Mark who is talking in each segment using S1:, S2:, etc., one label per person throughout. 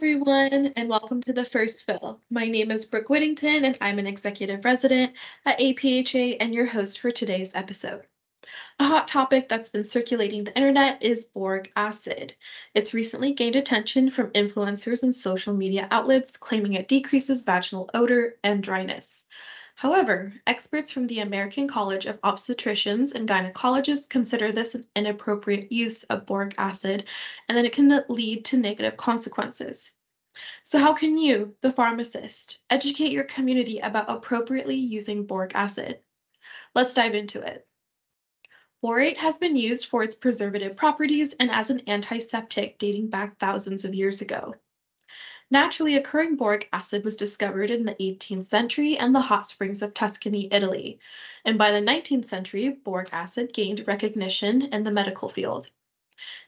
S1: everyone, and welcome to the first fill. My name is Brooke Whittington, and I'm an executive resident at APhA and your host for today's episode. A hot topic that's been circulating the internet is boric acid. It's recently gained attention from influencers and social media outlets claiming it decreases vaginal odor and dryness. However, experts from the American College of Obstetricians and Gynecologists consider this an inappropriate use of boric acid and that it can lead to negative consequences. So, how can you, the pharmacist, educate your community about appropriately using boric acid? Let's dive into it. Borate has been used for its preservative properties and as an antiseptic dating back thousands of years ago. Naturally occurring boric acid was discovered in the 18th century and the hot springs of Tuscany, Italy, and by the 19th century, boric acid gained recognition in the medical field.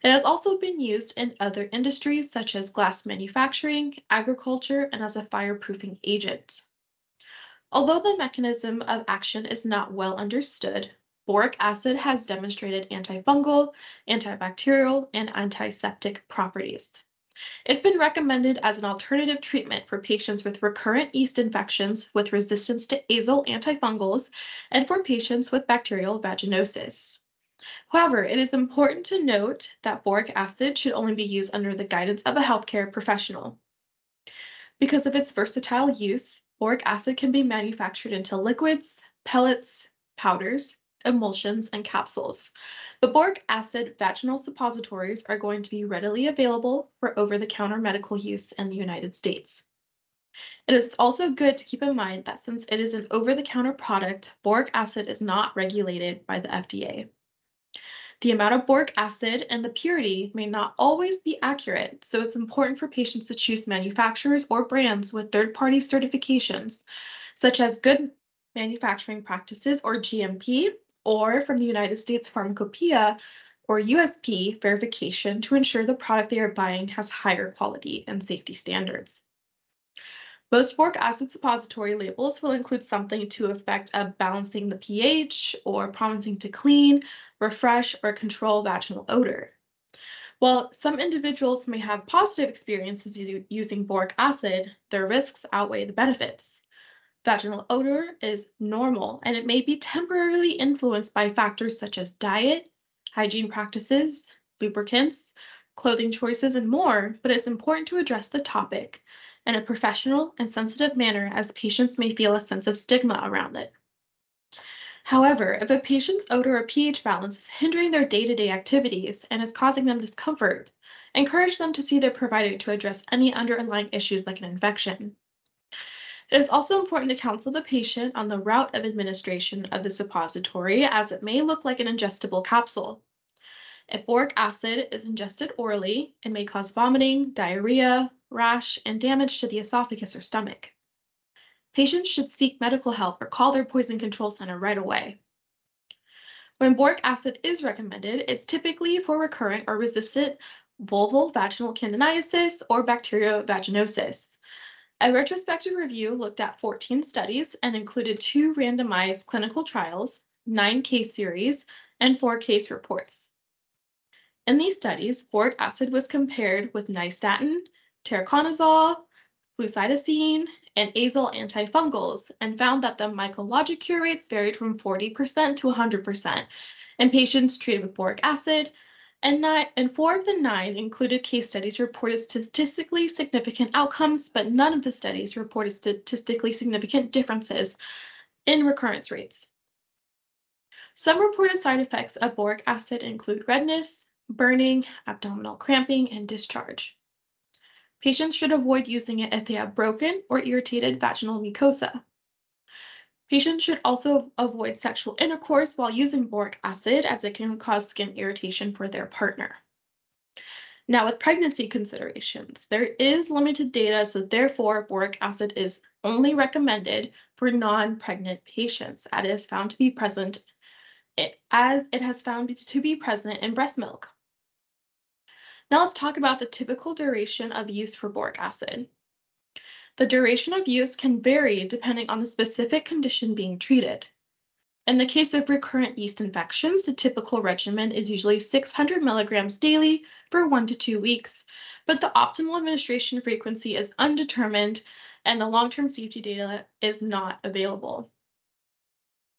S1: It has also been used in other industries such as glass manufacturing, agriculture, and as a fireproofing agent. Although the mechanism of action is not well understood, boric acid has demonstrated antifungal, antibacterial, and antiseptic properties. It's been recommended as an alternative treatment for patients with recurrent yeast infections with resistance to azole antifungals and for patients with bacterial vaginosis. However, it is important to note that boric acid should only be used under the guidance of a healthcare professional. Because of its versatile use, boric acid can be manufactured into liquids, pellets, powders, emulsions, and capsules. The boric acid vaginal suppositories are going to be readily available for over-the-counter medical use in the United States. It is also good to keep in mind that since it is an over-the-counter product, boric acid is not regulated by the FDA. The amount of boric acid and the purity may not always be accurate, so it's important for patients to choose manufacturers or brands with third-party certifications, such as Good Manufacturing Practices or GMP or from the United States Pharmacopoeia or USP verification to ensure the product they are buying has higher quality and safety standards. Most boric acid suppository labels will include something to effect of balancing the pH or promising to clean, refresh, or control vaginal odor. While some individuals may have positive experiences using boric acid, their risks outweigh the benefits. Vaginal odor is normal and it may be temporarily influenced by factors such as diet, hygiene practices, lubricants, clothing choices, and more, but it's important to address the topic in a professional and sensitive manner as patients may feel a sense of stigma around it. However, if a patient's odor or pH balance is hindering their day to day activities and is causing them discomfort, encourage them to see their provider to address any underlying issues like an infection. It is also important to counsel the patient on the route of administration of the suppository as it may look like an ingestible capsule. If boric acid is ingested orally, it may cause vomiting, diarrhea, rash, and damage to the esophagus or stomach. Patients should seek medical help or call their poison control center right away. When boric acid is recommended, it's typically for recurrent or resistant vulvovaginal candidiasis or bacteriovaginosis. A retrospective review looked at 14 studies and included two randomized clinical trials, nine case series, and four case reports. In these studies, boric acid was compared with nystatin, terconazole, flucytosine, and azole antifungals and found that the mycologic cure rates varied from 40% to 100% in patients treated with boric acid and, nine, and four of the nine included case studies reported statistically significant outcomes, but none of the studies reported statistically significant differences in recurrence rates. Some reported side effects of boric acid include redness, burning, abdominal cramping, and discharge. Patients should avoid using it if they have broken or irritated vaginal mucosa. Patients should also avoid sexual intercourse while using boric acid as it can cause skin irritation for their partner. Now, with pregnancy considerations, there is limited data, so therefore boric acid is only recommended for non-pregnant patients as it is found to be present as it has found to be present in breast milk. Now let's talk about the typical duration of use for boric acid. The duration of use can vary depending on the specific condition being treated. In the case of recurrent yeast infections, the typical regimen is usually 600 milligrams daily for one to two weeks, but the optimal administration frequency is undetermined and the long-term safety data is not available.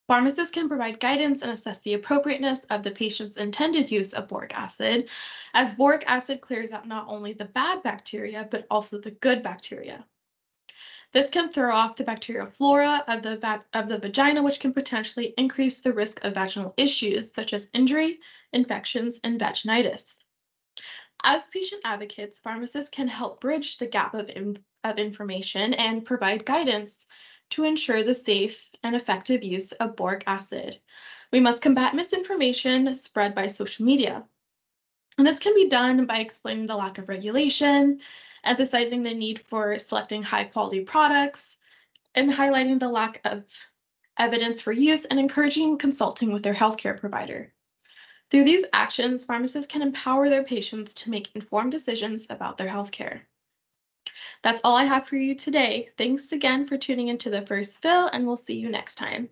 S1: Pharmacists can provide guidance and assess the appropriateness of the patient's intended use of boric acid, as boric acid clears out not only the bad bacteria, but also the good bacteria. This can throw off the bacterial flora of the, of the vagina, which can potentially increase the risk of vaginal issues such as injury, infections, and vaginitis. As patient advocates, pharmacists can help bridge the gap of, in, of information and provide guidance to ensure the safe and effective use of boric acid. We must combat misinformation spread by social media. And this can be done by explaining the lack of regulation, emphasizing the need for selecting high quality products, and highlighting the lack of evidence for use and encouraging consulting with their healthcare provider. Through these actions, pharmacists can empower their patients to make informed decisions about their healthcare. That's all I have for you today. Thanks again for tuning into the first fill, and we'll see you next time.